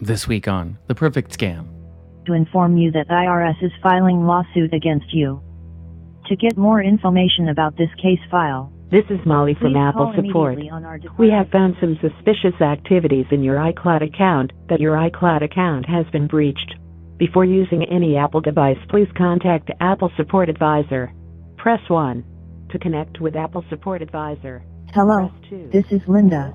This week on The Perfect Scam. to inform you that IRS is filing lawsuit against you. To get more information about this case file, This is Molly from Apple Support. immediately on our We have found some suspicious activities in your iCloud account that your iCloud account has been breached. Before using any Apple device, please contact Apple Support Advisor. Press 1 to connect with Apple Support Advisor. Hello, this is Linda.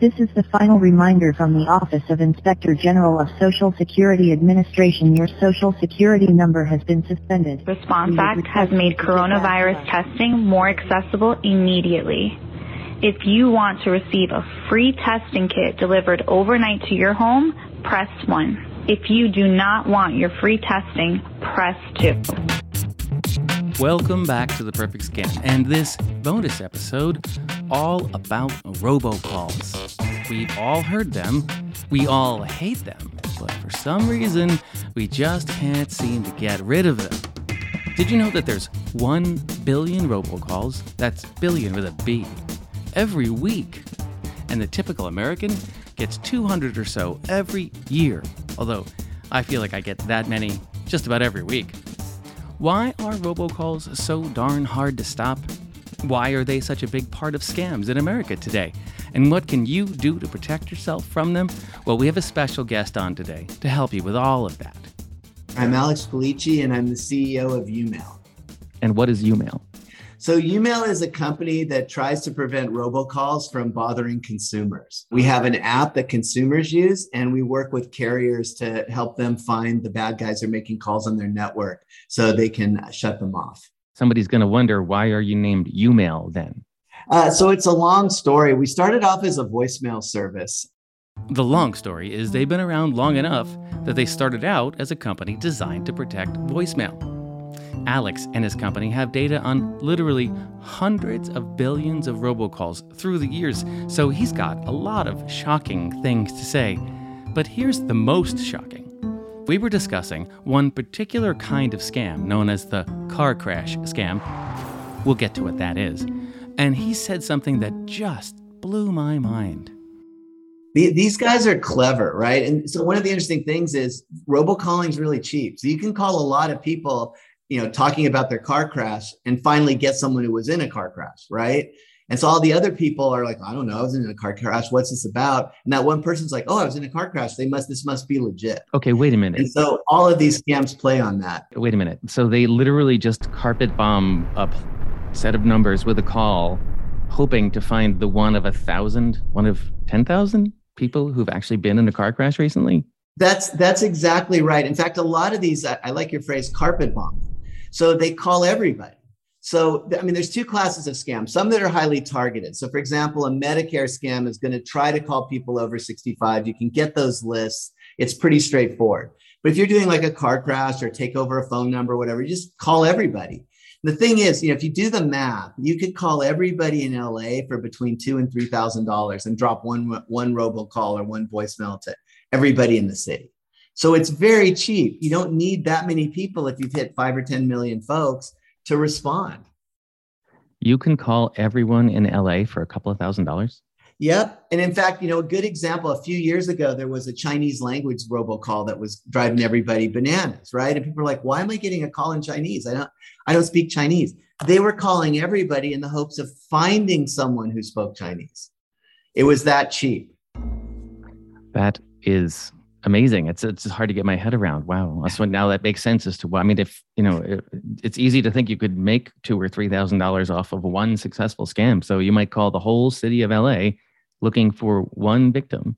This is the final reminder from the Office of Inspector General of Social Security Administration. Your Social Security number has been suspended. Response We Act has made you to get back coronavirus testing more accessible immediately. If you want to receive a free testing kit delivered overnight to your home, press 1. If you do not want your free testing, press 2. Welcome back to The Perfect Scam and this bonus episode all about robocalls. We've all heard them, we all hate them, but for some reason, we just can't seem to get rid of them. Did you know that there's 1 billion robocalls? That's billion with a B. Every week. And the typical American gets 200 or so every year. Although I feel like I get that many just about every week. Why are robocalls so darn hard to stop? Why are they such a big part of scams in America today? And what can you do to protect yourself from them? Well, we have a special guest on today to help you with all of that. I'm Alex Quilici, and I'm the CEO of YouMail. And what is YouMail? So, YouMail is a company that tries to prevent robocalls from bothering consumers. We have an app that consumers use, and we work with carriers to help them find the bad guys who are making calls on their network so they can shut them off. Somebody's going to wonder why are you named YouMail then? Uh, so, it's a long story. We started off as a voicemail service. The long story is they've been around long enough that they started out as a company designed to protect voicemail. Alex and his company have data on literally hundreds of billions of robocalls through the years, so he's got a lot of shocking things to say. But here's the most shocking. We were discussing one particular kind of scam known as the car crash scam. We'll get to what that is. And he said something that just blew my mind. These guys are clever, right? And so, one of the interesting things is robocalling is really cheap. So, you can call a lot of people you know, talking about their car crash and finally get someone who was in a car crash, right? And so all the other people are like, I don't know, I was in a car crash. What's this about? And that one person's like, Oh, I was in a car crash. They must, this must be legit. Okay, wait a minute. And so all of these scams play on that. Wait a minute. So they literally just carpet bomb a set of numbers with a call, hoping to find the one of a thousand, one of 10,000 people who've actually been in a car crash recently? That's that's exactly right. In fact, a lot of these, I, I like your phrase, carpet bomb. So they call everybody. So I mean, there's two classes of scams. Some that are highly targeted. So, for example, a Medicare scam is going to try to call people over 65. You can get those lists. It's pretty straightforward. But if you're doing like a car crash or take over a phone number, or whatever, you just call everybody. The thing is, you know, if you do the math, you could call everybody in LA for between two and three thousand dollars and drop one one robocall or one voicemail to everybody in the city. So it's very cheap. You don't need that many people if you've hit five or 10 million folks to respond. You can call everyone in LA for a couple of thousand dollars? Yep. And in fact, you know, a good example a few years ago, there was a Chinese language robocall that was driving everybody bananas, right? And people are like, why am I getting a call in Chinese? I don't, I don't speak Chinese. They were calling everybody in the hopes of finding someone who spoke Chinese. It was that cheap. That is amazing. It's it's hard to get my head around. Wow. So now that makes sense as to why. I mean, if you know, it, it's easy to think you could make two or three thousand dollars off of one successful scam. So you might call the whole city of LA looking for one victim.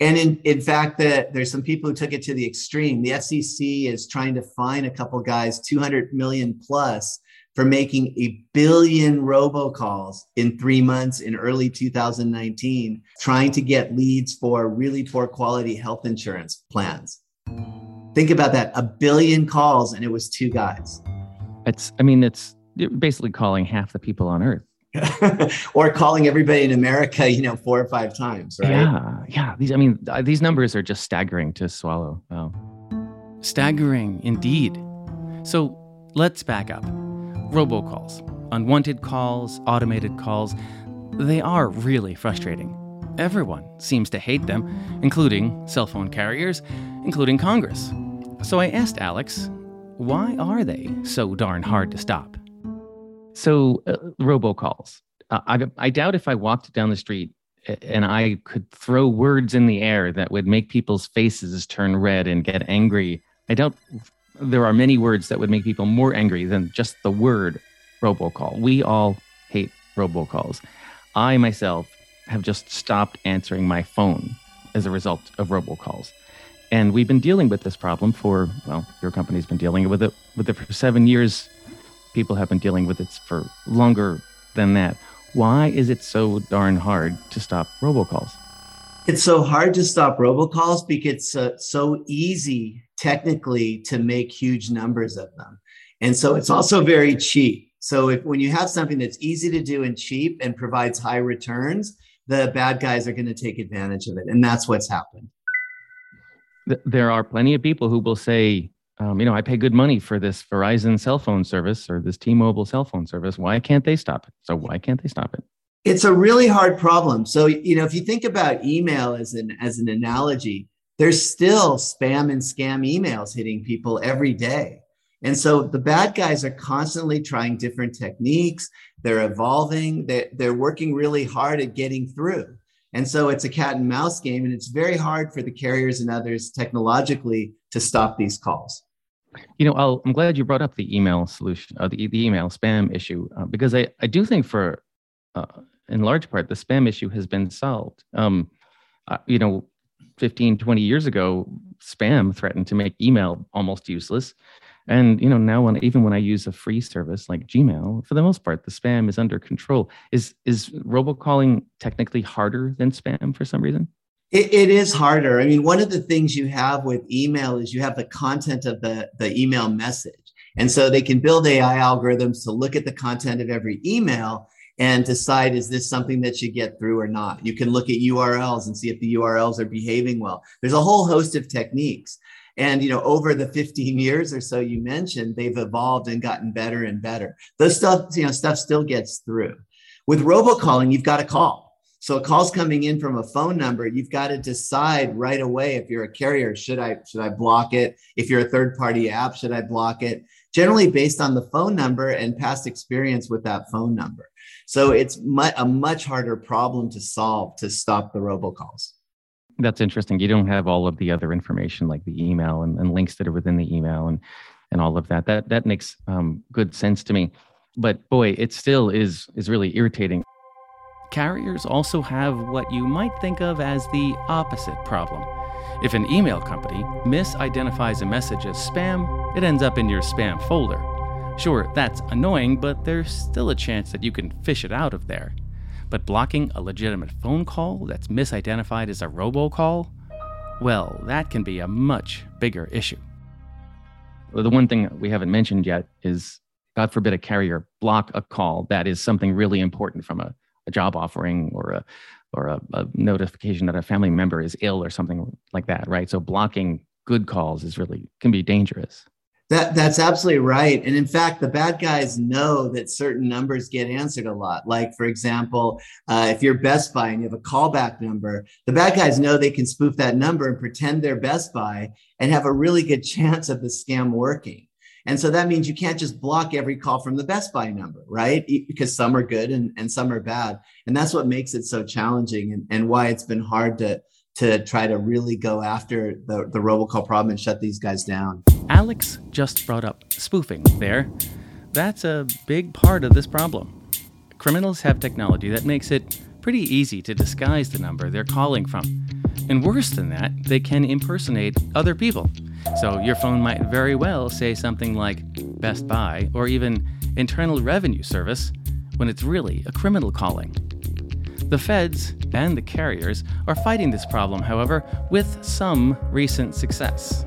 And in, in fact, that there's some people who took it to the extreme. The FCC is trying to fine a couple guys 200 million plus for making a billion robocalls in three months in early 2019, trying to get leads for really poor quality health insurance plans. Think about that a billion calls, and it was two guys. It's I mean, it's basically calling half the people on earth. or calling everybody in America, you know, four or five times, right? Yeah, yeah. These, I mean, uh, these numbers are just staggering to swallow. Wow. Staggering indeed. So let's back up. Robocalls, unwanted calls, automated calls, they are really frustrating. everyone seems to hate them, including cell phone carriers, including Congress. So I asked Alex, why are they so darn hard to stop? So, uh, robocalls. Uh, I, I doubt if I walked down the street and I could throw words in the air that would make people's faces turn red and get angry. I doubt there are many words that would make people more angry than just the word robocall. We all hate robocalls. I myself have just stopped answering my phone as a result of robocalls. And we've been dealing with this problem for, well, your company's been dealing with it with it for seven years. People have been dealing with it for longer than that. Why is it so darn hard to stop robocalls? It's so hard to stop robocalls because it's uh, so easy technically to make huge numbers of them. And so it's also very cheap. So if when you have something that's easy to do and cheap and provides high returns, the bad guys are going to take advantage of it. And that's what's happened. There are plenty of people who will say, um, you know, I pay good money for this Verizon cell phone service or this T Mobile cell phone service. Why can't they stop it? So, why can't they stop it? It's a really hard problem. So, you know, if you think about email as an, as an analogy, there's still spam and scam emails hitting people every day. And so the bad guys are constantly trying different techniques. They're evolving. They're, they're working really hard at getting through. And so it's a cat and mouse game, and it's very hard for the carriers and others technologically to stop these calls. You know, i am glad you brought up the email solution, uh, the, the email spam issue, uh, because I, I do think for, uh, in large part, the spam issue has been solved. Um, uh, you know, 15, 20 years ago, spam threatened to make email almost useless. And you know now, when even when I use a free service like Gmail, for the most part, the spam is under control. Is is robocalling technically harder than spam for some reason? It, it is harder. I mean, one of the things you have with email is you have the content of the the email message, and so they can build AI algorithms to look at the content of every email and decide is this something that should get through or not. You can look at URLs and see if the URLs are behaving well. There's a whole host of techniques. And you know, over the 15 years or so you mentioned, they've evolved and gotten better and better. Those stuff, you know, stuff still gets through. With robocalling, you've got to call. So a call's coming in from a phone number, you've got to decide right away if you're a carrier, should I should I block it? If you're a third-party app, should I block it? Generally based on the phone number and past experience with that phone number. So it's mu- a much harder problem to solve to stop the robocalls. That's interesting. You don't have all of the other information like the email and, and links that are within the email and and all of that. That that makes um, good sense to me. But boy, it still is is really irritating. Carriers also have what you might think of as the opposite problem. If an email company misidentifies a message as spam, it ends up in your spam folder. Sure, that's annoying, but there's still a chance that you can fish it out of there. But blocking a legitimate phone call that's misidentified as a robocall? Well, that can be a much bigger issue. The one thing we haven't mentioned yet is God forbid a carrier block a call that is something really important from a, a job offering or a or a, a notification that a family member is ill or something like that, right? So blocking good calls is really can be dangerous. That, that's absolutely right. And in fact, the bad guys know that certain numbers get answered a lot. Like, for example, uh, if you're Best Buy and you have a callback number, the bad guys know they can spoof that number and pretend they're Best Buy and have a really good chance of the scam working. And so that means you can't just block every call from the Best Buy number, right? Because some are good and, and some are bad. And that's what makes it so challenging and, and why it's been hard to, to try to really go after the, the robocall problem and shut these guys down. Alex just brought up spoofing there. That's a big part of this problem. Criminals have technology that makes it pretty easy to disguise the number they're calling from. And worse than that, they can impersonate other people. So your phone might very well say something like Best Buy or even Internal Revenue Service when it's really a criminal calling. The feds and the carriers are fighting this problem, however, with some recent success.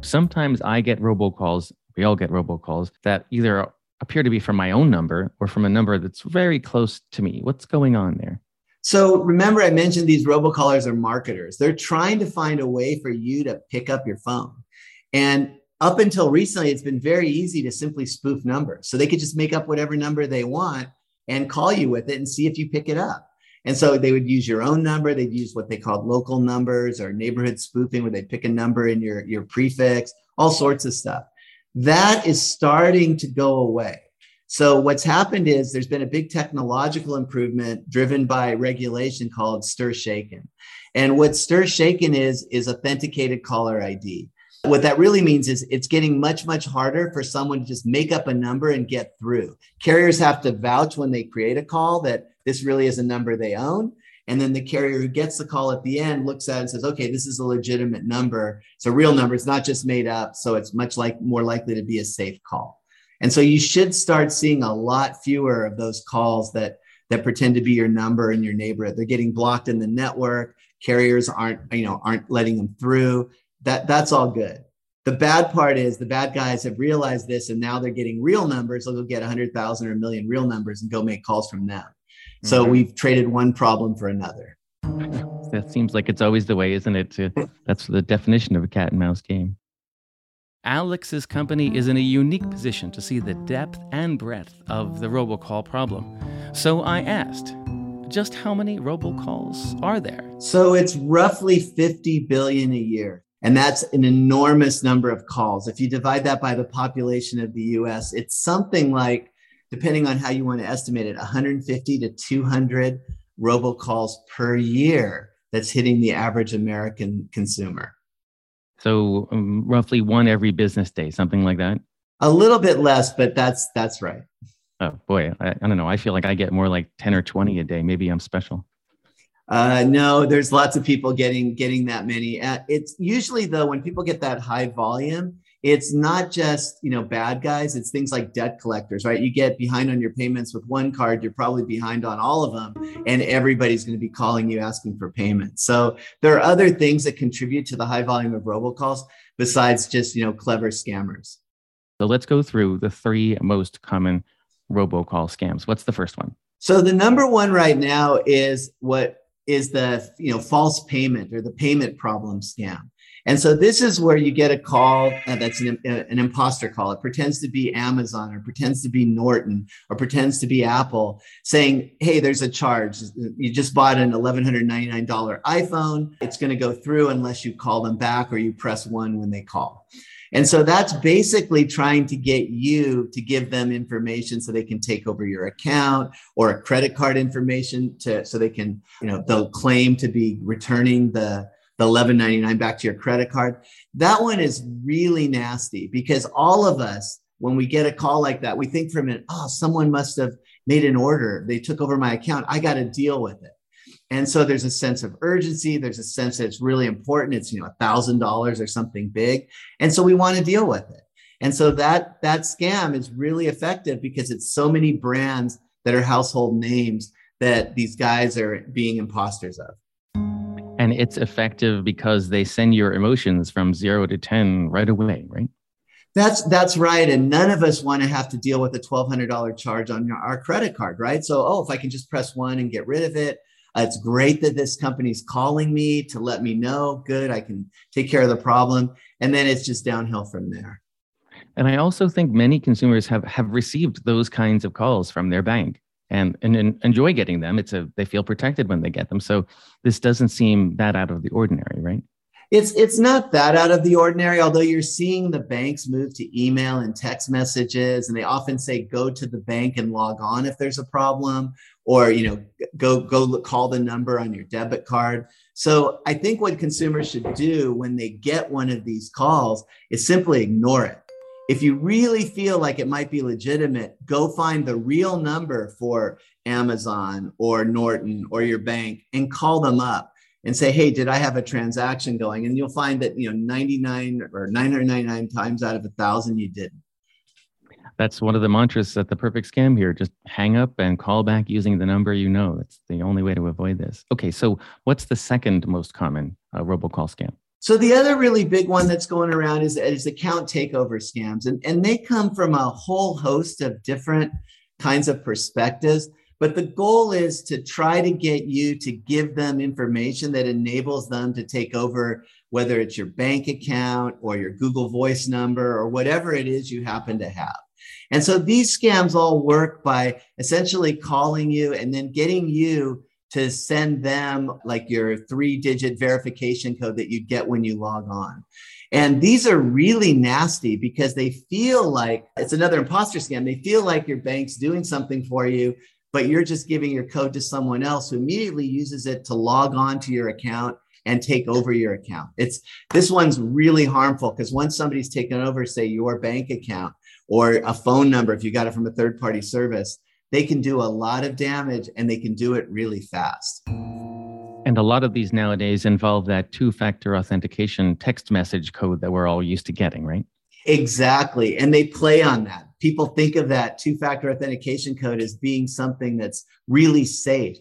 Sometimes I get robocalls, we all get robocalls, that either appear to be from my own number or from a number that's very close to me. What's going on there? So remember, I mentioned these robocallers are marketers. They're trying to find a way for you to pick up your phone. And up until recently, it's been very easy to simply spoof numbers. So they could just make up whatever number they want and call you with it and see if you pick it up. And so they would use your own number. They'd use what they called local numbers or neighborhood spoofing, where they pick a number in your, your prefix, all sorts of stuff. That is starting to go away. So what's happened is there's been a big technological improvement driven by regulation called STIR/SHAKEN. And what STIR/SHAKEN is, is authenticated caller ID. What that really means is it's getting much, much harder for someone to just make up a number and get through. Carriers have to vouch when they create a call that this really is a number they own. And then the carrier who gets the call at the end looks at it and says, okay, this is a legitimate number. It's a real number. It's not just made up. So it's much like more likely to be a safe call. And so you should start seeing a lot fewer of those calls that that pretend to be your number in your neighborhood. They're getting blocked in the network. Carriers aren't, you know, aren't letting them through. That that's all good. The bad part is the bad guys have realized this and now they're getting real numbers. They'll go get 100,000 or a million real numbers and go make calls from them. So mm-hmm. we've traded one problem for another. That seems like it's always the way, isn't it? To, that's the definition of a cat and mouse game. Alex's company is in a unique position to see the depth and breadth of the robocall problem. So I asked, just how many robocalls are there? So it's roughly 50 billion a year. And that's an enormous number of calls. If you divide that by the population of the US, it's something like, depending on how you want to estimate it, 150 to 200 robocalls per year that's hitting the average American consumer. So um, roughly one every business day, something like that. A little bit less, but that's that's right. Oh boy, I, I don't know. I feel like I get more like ten or twenty a day. Maybe I'm special. Uh, no, there's lots of people getting getting that many. Uh, it's usually though when people get that high volume, it's not just you know bad guys. It's things like debt collectors right? You get behind on your payments with one card you're probably behind on all of them and everybody's going to be calling you asking for payment so there are other things that contribute to the high volume of robocalls besides just you know clever scammers. So let's go through the three most common robocall scams. What's the first one? So the number one right now is what is the you know false payment or the payment problem scam and so this is where you get a call uh, that's an, uh, an imposter call. It pretends to be Amazon or pretends to be Norton or pretends to be Apple saying, Hey, there's a charge. You just bought an $1,199 iPhone. It's going to go through unless you call them back or you press one when they call. And so that's basically trying to get you to give them information so they can take over your account or a credit card information to so they can, you know, they'll claim to be returning the the 11.99 back to your credit card. That one is really nasty because all of us, when we get a call like that, we think for a minute, oh, someone must have made an order. They took over my account. I got to deal with it. And so there's a sense of urgency. There's a sense that it's really important. It's, you know, a thousand dollars or something big. And so we want to deal with it. And so that, that scam is really effective because it's so many brands that are household names that these guys are being imposters of and it's effective because they send your emotions from zero to 10 right away, right? That's that's right, and none of us want to have to deal with a twelve hundred dollar charge on our credit card, right? So, oh, if I can just press one and get rid of it, it's great that this company's calling me to let me know. Good, I can take care of the problem, and then it's just downhill from there. And I also think many consumers have have received those kinds of calls from their bank and, and, and enjoy getting them. It's a they feel protected when they get them. So this doesn't seem that out of the ordinary, right? It's it's not that out of the ordinary, although you're seeing the banks move to email and text messages, and they often say go to the bank and log on if there's a problem, or you know go go call the number on your debit card. So I think what consumers should do when they get one of these calls is simply ignore it if you really feel like it might be legitimate, go find the real number for Amazon or Norton or your bank and call them up and say, "Hey, did I have a transaction going?" And you'll find that you know 99 or 999 times out of a thousand you didn't. That's one of the mantras at the perfect scam here. Just hang up and call back using the number you know. That's the only way to avoid this. Okay, so what's the second most common uh, robocall scam? So the other really big one that's going around is, is account takeover scams. And, and they come from a whole host of different kinds of perspectives. But the goal is to try to get you to give them information that enables them to take over, whether it's your bank account or your Google Voice number or whatever it is you happen to have. And so these scams all work by essentially calling you and then getting you to send them like your three digit verification code that you get when you log on. And these are really nasty because they feel like it's another imposter scam. They feel like your bank's doing something for you, but you're just giving your code to someone else who immediately uses it to log on to your account and take over your account. It's this one's really harmful because once somebody's taken over, say your bank account or a phone number, if you got it from a third party service, they can do a lot of damage and they can do it really fast. And a lot of these nowadays involve that two factor authentication text message code that we're all used to getting, right? Exactly. And they play on that. People think of that two factor authentication code as being something that's really safe.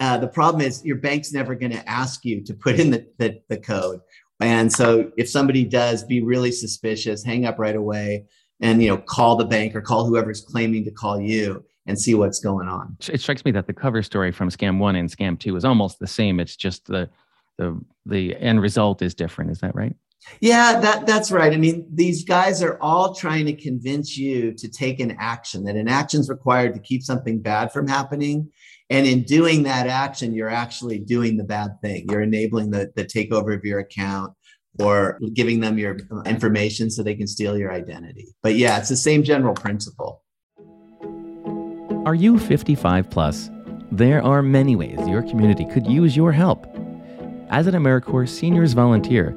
Uh, the problem is your bank's never going to ask you to put in the, the, the code. And so if somebody does, be really suspicious, hang up right away and you know call the bank or call whoever's claiming to call you and see what's going on. It strikes me that the cover story from Scam One and Scam Two is almost the same. It's just the the the end result is different. Is that right? Yeah, that that's right. I mean, these guys are all trying to convince you to take an action. That an action is required to keep something bad from happening, and in doing that action, you're actually doing the bad thing. You're enabling the the takeover of your account or giving them your information so they can steal your identity. But yeah, it's the same general principle. Are you 55 plus? There are many ways your community could use your help. As an AmeriCorps Seniors volunteer,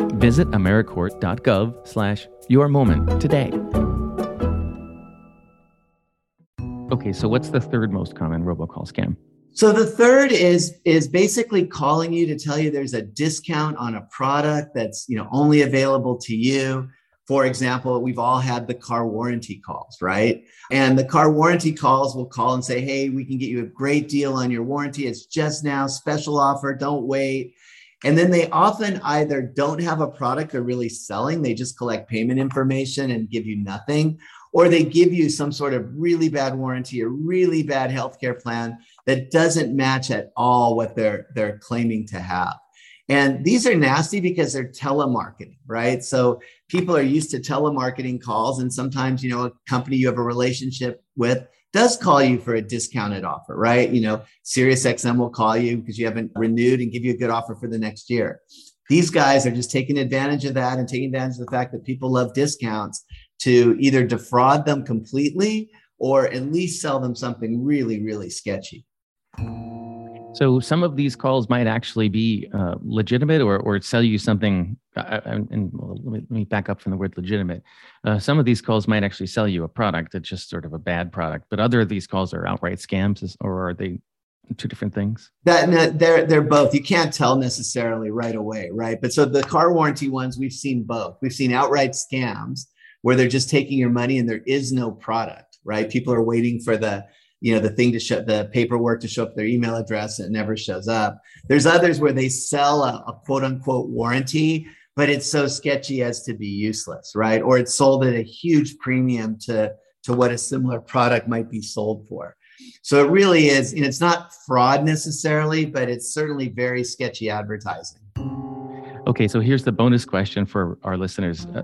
Visit AmeriCorps.gov slash your moment today. Okay, so what's the third most common robocall scam? So the third is is basically calling you to tell you there's a discount on a product that's you know only available to you for example, we've all had the car warranty calls, right? And the car warranty calls will call and say, hey, we can get you a great deal on your warranty. It's just now, special offer, don't wait. And then they often either don't have a product they're really selling, they just collect payment information and give you nothing, or they give you some sort of really bad warranty or really bad healthcare plan that doesn't match at all what they're, they're claiming to have. And these are nasty because they're telemarketing, right? So people are used to telemarketing calls. And sometimes, you know, a company you have a relationship with does call you for a discounted offer, right? You know, SiriusXM will call you because you haven't renewed and give you a good offer for the next year. These guys are just taking advantage of that and taking advantage of the fact that people love discounts to either defraud them completely or at least sell them something really, really sketchy. So some of these calls might actually be uh, legitimate or, or sell you something. And well, let, me, let, me, back up from the word legitimate. Uh, some of these calls might actually sell you a product that's just sort of a bad product, but other of these calls are outright scams, or are they two different things? That they're they're both. You can't tell necessarily right away, right? But so the car warranty ones, we've seen both. We've seen outright scams where they're just taking your money and there is no product, right? People are waiting for the you know the thing to show the paperwork to show up their email address and it never shows up. There's others where they sell a, a, quote unquote warranty but it's so sketchy as to be useless right? Or it's sold at a huge premium to to what a similar product might be sold for. So it really is and it's not fraud necessarily but it's certainly very sketchy advertising. Okay so here's the bonus question for our listeners. Uh,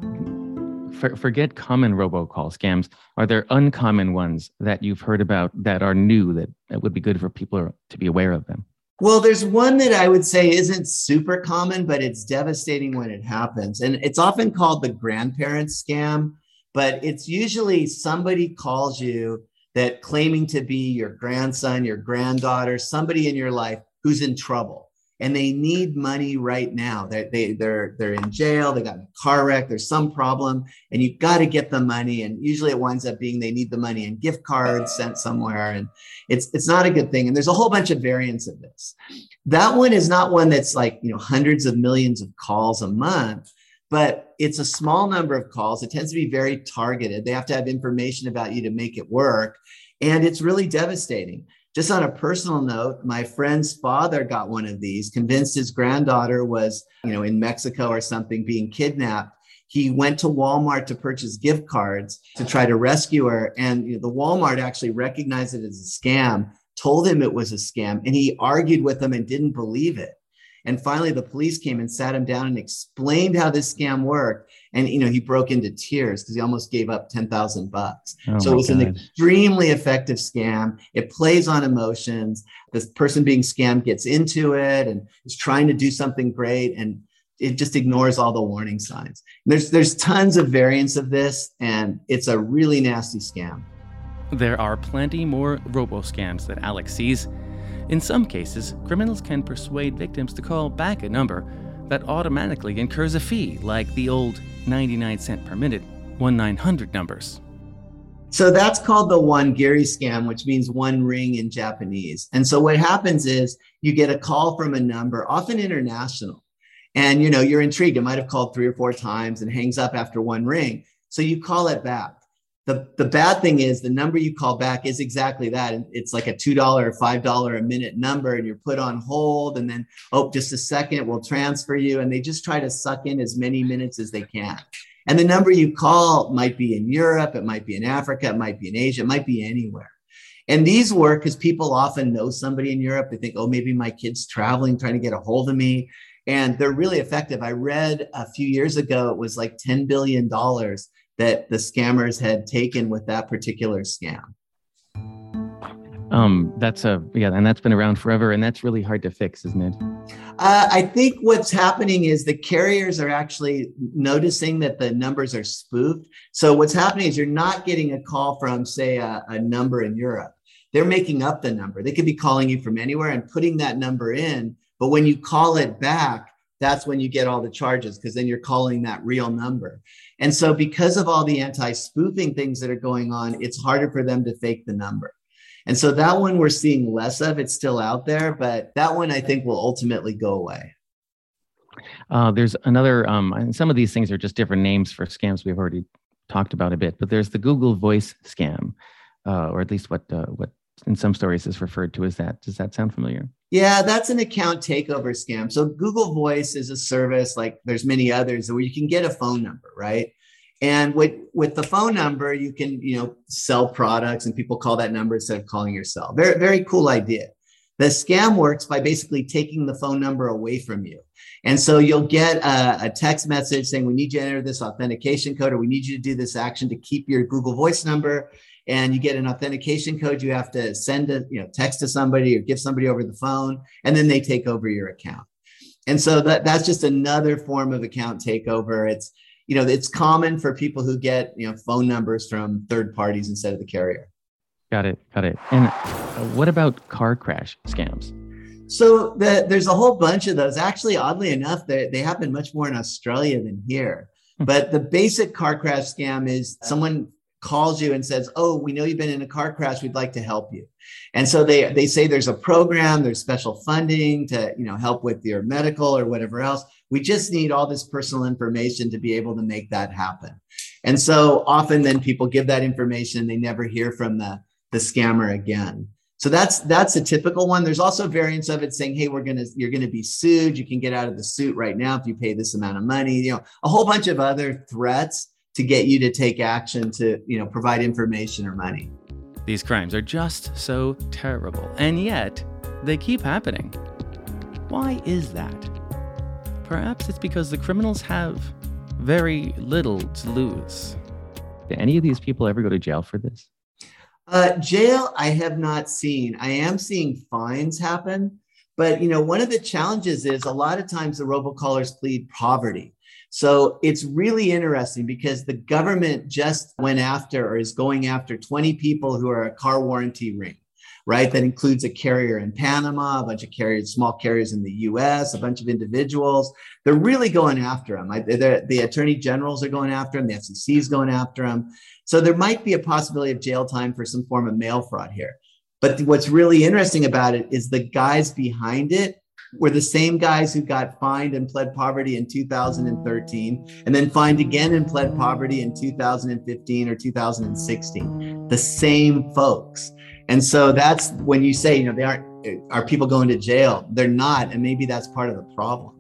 for, forget common robocall scams. Are there uncommon ones that you've heard about that are new that, that would be good for people to be aware of them? Well, there's one that I would say isn't super common, but it's devastating when it happens. And it's often called the grandparent scam, but it's usually somebody calls you that claiming to be your grandson, your granddaughter, somebody in your life who's in trouble and they need money right now. They're, they, they're, they're in jail, they got a car wreck, there's some problem, and you've got to get the money. And usually it winds up being they need the money and gift cards sent somewhere. And it's, it's not a good thing. And there's a whole bunch of variants of this. That one is not one that's like, you know, hundreds of millions of calls a month, but it's a small number of calls. It tends to be very targeted. They have to have information about you to make it work. And it's really devastating just on a personal note, my friend's father got one of these, convinced his granddaughter was, you know, in Mexico or something being kidnapped. He went to Walmart to purchase gift cards to try to rescue her. And you know, the Walmart actually recognized it as a scam, told him it was a scam, and he argued with them and didn't believe it. And finally, the police came and sat him down and explained how this scam worked. And you know, he broke into tears because he almost gave up ten thousand bucks. Oh so it was God. an extremely effective scam. It plays on emotions. This person being scammed gets into it and is trying to do something great, and it just ignores all the warning signs. And there's there's tons of variants of this, and it's a really nasty scam. There are plenty more robo scams that Alex sees. In some cases, criminals can persuade victims to call back a number that automatically incurs a fee, like the old 99 cent per minute 1 900 numbers. So that's called the wangiri scam, which means one ring in Japanese. And so what happens is you get a call from a number, often international, and you know you're intrigued. It might have called three or four times and hangs up after one ring. So you call it back. The, the bad thing is the number you call back is exactly that. It's like a $2 or $5 a minute number, and you're put on hold. And then, oh, just a second, we'll transfer you. And they just try to suck in as many minutes as they can. And the number you call might be in Europe, it might be in Africa, it might be in Asia, it might be anywhere. And these work because people often know somebody in Europe. They think, oh, maybe my kid's traveling, trying to get a hold of me. And they're really effective. I read a few years ago, it was like $10 billion that the scammers had taken with that particular scam. Um, that's a yeah, and that's been around forever, and that's really hard to fix, isn't it? Uh, I think what's happening is the carriers are actually noticing that the numbers are spoofed. So what's happening is you're not getting a call from, say, a, a number in Europe. They're making up the number. They could be calling you from anywhere and putting that number in, but when you call it back, that's when you get all the charges because then you're calling that real number. And so, because of all the anti spoofing things that are going on, it's harder for them to fake the number. And so, that one we're seeing less of. It's still out there, but that one I think will ultimately go away. Uh, there's another, um, and some of these things are just different names for scams we've already talked about a bit, but there's the Google Voice scam, uh, or at least what uh, what in some stories is referred to as that. Does that sound familiar? Yeah, that's an account takeover scam. So Google Voice is a service like there's many others where you can get a phone number, right? And with with the phone number, you can you know sell products, and people call that number instead of calling yourself. Very very cool idea. The scam works by basically taking the phone number away from you. And so you'll get a, a, text message saying, We need you to enter this authentication code, or we need you to do this action to keep your Google Voice number and you get an authentication code you have to send a you know text to somebody or give somebody over the phone and then they take over your account. And so that that's just another form of account takeover. It's you know it's common for people who get you know phone numbers from third parties instead of the carrier. Got it got it. And what about car crash scams? So the, there's a whole bunch of those. Actually oddly enough they, they happen much more in australia than here. Hmm. but the basic car crash scam is someone calls you and says, "Oh, we know you've been in a car crash. We'd like to help you." And so they they say there's a program, there's special funding to you know help with your medical or whatever else. We just need all this personal information to be able to make that happen. And so often then people give that information they never hear from the the scammer again. So that's that's a typical one. There's also variants of it saying, "Hey, we're gonna you're gonna be sued. You can get out of the suit right now if you pay this amount of money." You know, a whole bunch of other threats to get you to take action to, you know, provide information or money. These crimes are just so terrible, and yet they keep happening. Why is that? Perhaps it's because the criminals have very little to lose. Do any of these people ever go to jail for this? Uh, jail, I have not seen. I am seeing fines happen, but you know, one of the challenges is a lot of times the robocallers plead poverty. So it's really interesting because the government just went after or is going after 20 people who are a car warranty ring, right? That includes a carrier in Panama, a bunch of carriers, small carriers in the US, a bunch of individuals. They're really going after them. The attorney generals are going after them, the SEC is going after them. So there might be a possibility of jail time for some form of mail fraud here. But what's really interesting about it is the guys behind it were the same guys who got fined and pled poverty in 2013 and then fined again and pled poverty in 2015 or 2016. The same folks. And so that's when you say, you know, they aren't, are people going to jail? They're not. And maybe that's part of the problem.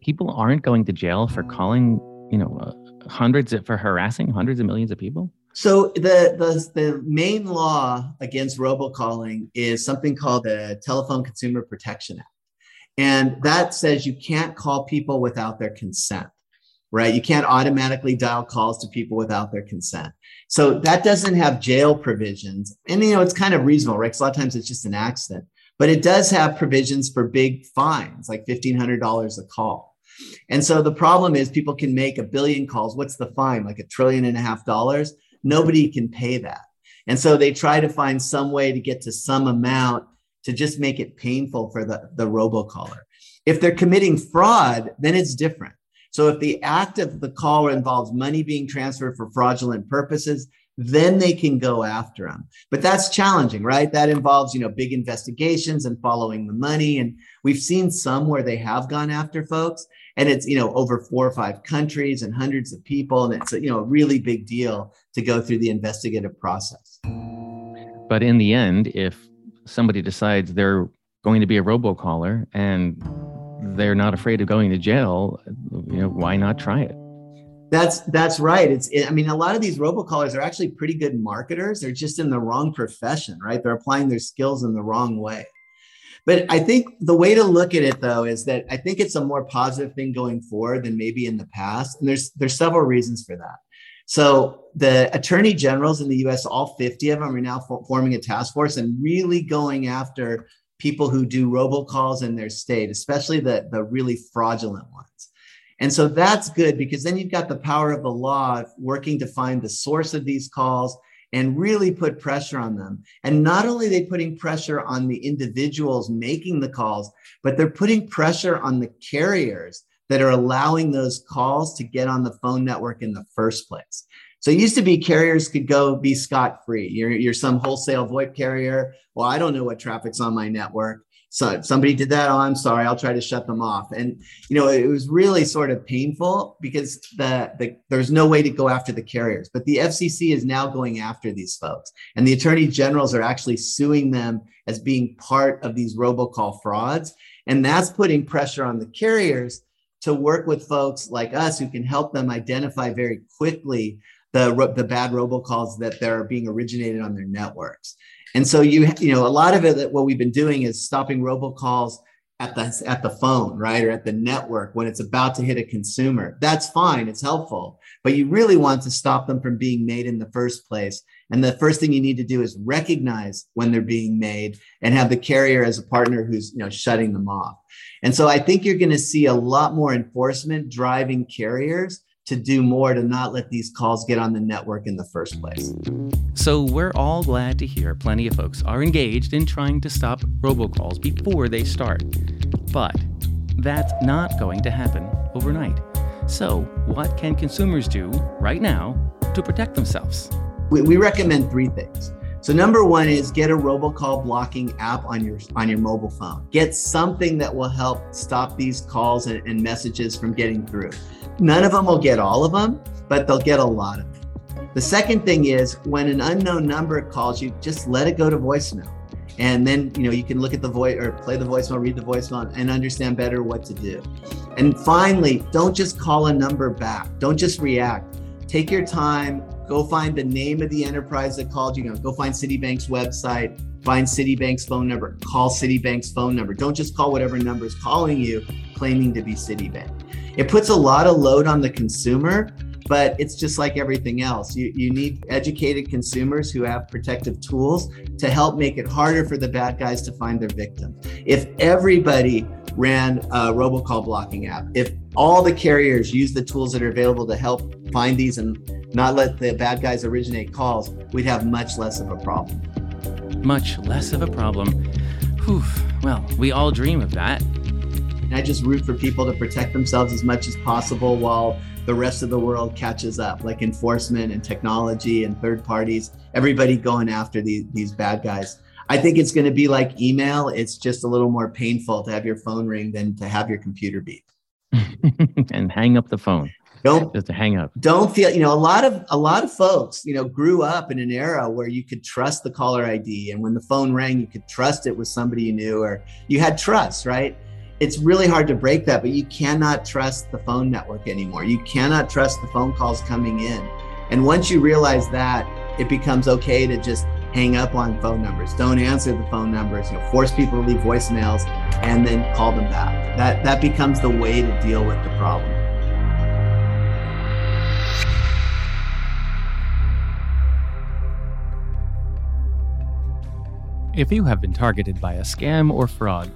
People aren't going to jail for calling, you know, uh, hundreds of, for harassing hundreds of millions of people? So the, the the main law against robocalling is something called the Telephone Consumer Protection Act. And that says you can't call people without their consent, right? You can't automatically dial calls to people without their consent. So that doesn't have jail provisions. And, you know, it's kind of reasonable, right? Because a lot of times it's just an accident, but it does have provisions for big fines, like $1,500 a call. And so the problem is people can make a billion calls. What's the fine? Like a trillion and a half dollars? Nobody can pay that. And so they try to find some way to get to some amount to just make it painful for the, the robocaller. If they're committing fraud, then it's different. So if the act of the caller involves money being transferred for fraudulent purposes, then they can go after them. But that's challenging, right? That involves, you know, big investigations and following the money. And we've seen some where they have gone after folks and it's, you know, over four or five countries and hundreds of people. And it's, you know, a really big deal to go through the investigative process. But in the end, if somebody decides they're going to be a robocaller and they're not afraid of going to jail, you know, why not try it? That's that's right. It's it, I mean, a lot of these robocallers are actually pretty good marketers. They're just in the wrong profession, right? They're applying their skills in the wrong way. But I think the way to look at it though is that I think it's a more positive thing going forward than maybe in the past. And there's there's several reasons for that. So the attorney generals in the US, all 50 of them are now forming a task force and really going after people who do robocalls in their state, especially the, the really fraudulent ones. And so that's good because then you've got the power of the law working to find the source of these calls and really put pressure on them. And not only are they putting pressure on the individuals making the calls, but they're putting pressure on the carriers that are allowing those calls to get on the phone network in the first place. So it used to be carriers could go be scot free. You're, you're some wholesale VoIP carrier. Well, I don't know what traffic's on my network. So somebody did that. Oh, I'm sorry. I'll try to shut them off. And you know, it was really sort of painful because the, the there's no way to go after the carriers. But the FCC is now going after these folks, and the attorney generals are actually suing them as being part of these robocall frauds, and that's putting pressure on the carriers to work with folks like us who can help them identify very quickly the, the bad robocalls that they're being originated on their networks. And so you you know a lot of it that what we've been doing is stopping robocalls at the at the phone, right, or at the network when it's about to hit a consumer. That's fine, it's helpful, but you really want to stop them from being made in the first place. And the first thing you need to do is recognize when they're being made and have the carrier as a partner who's you know shutting them off. And so I think you're going to see a lot more enforcement driving carriers to do more to not let these calls get on the network in the first place. So we're all glad to hear plenty of folks are engaged in trying to stop robocalls before they start. But that's not going to happen overnight. So, what can consumers do right now to protect themselves? We, we recommend three things. So number one is get a robocall blocking app on your on your mobile phone. Get something that will help stop these calls and, and messages from getting through. None of them will get all of them, but they'll get a lot of them. The second thing is when an unknown number calls you, just let it go to voicemail. And then you know you can look at the voice or play the voicemail, read the voicemail, and understand better what to do. And finally, don't just call a number back. Don't just react. Take your time, Go find the name of the enterprise that called you. know, Go find Citibank's website, find Citibank's phone number, call Citibank's phone number. Don't just call whatever number is calling you claiming to be Citibank. It puts a lot of load on the consumer, but it's just like everything else. You, you need educated consumers who have protective tools to help make it harder for the bad guys to find their victims. If everybody ran a robocall blocking app, if all the carriers use the tools that are available to help find these and not let the bad guys originate calls, we'd have much less of a problem. Much less of a problem. Whew. Well, we all dream of that. And I just root for people to protect themselves as much as possible while the rest of the world catches up, like enforcement and technology and third parties, everybody going after these, these bad guys. I think it's going to be like email. It's just a little more painful to have your phone ring than to have your computer beep. and hang up the phone. Don't just hang up. Don't feel, you know, a lot of a lot of folks, you know, grew up in an era where you could trust the caller ID and when the phone rang, you could trust it was somebody you knew or you had trust, right? It's really hard to break that, but you cannot trust the phone network anymore. You cannot trust the phone calls coming in. And once you realize that, it becomes okay to just hang up on phone numbers. Don't answer the phone numbers. You know, force people to leave voicemails and then call them back. That that becomes the way to deal with the problem. If you have been targeted by a scam or fraud,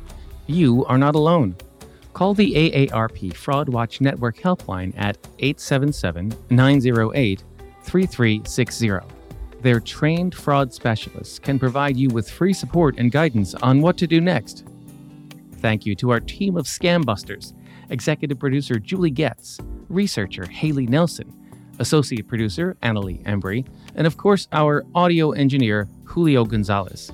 you are not alone. Call the AARP Fraud Watch Network helpline at 877 908 3360. Their trained fraud specialists can provide you with free support and guidance on what to do next. Thank you to our team of scam busters executive producer Julie Getz, researcher Haley Nelson, associate producer Annalie Embry, and of course our audio engineer Julio Gonzalez.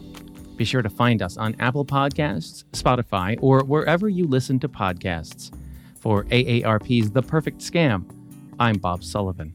Be sure to find us on Apple Podcasts, Spotify, or wherever you listen to podcasts. For AARP's The Perfect Scam, I'm Bob Sullivan.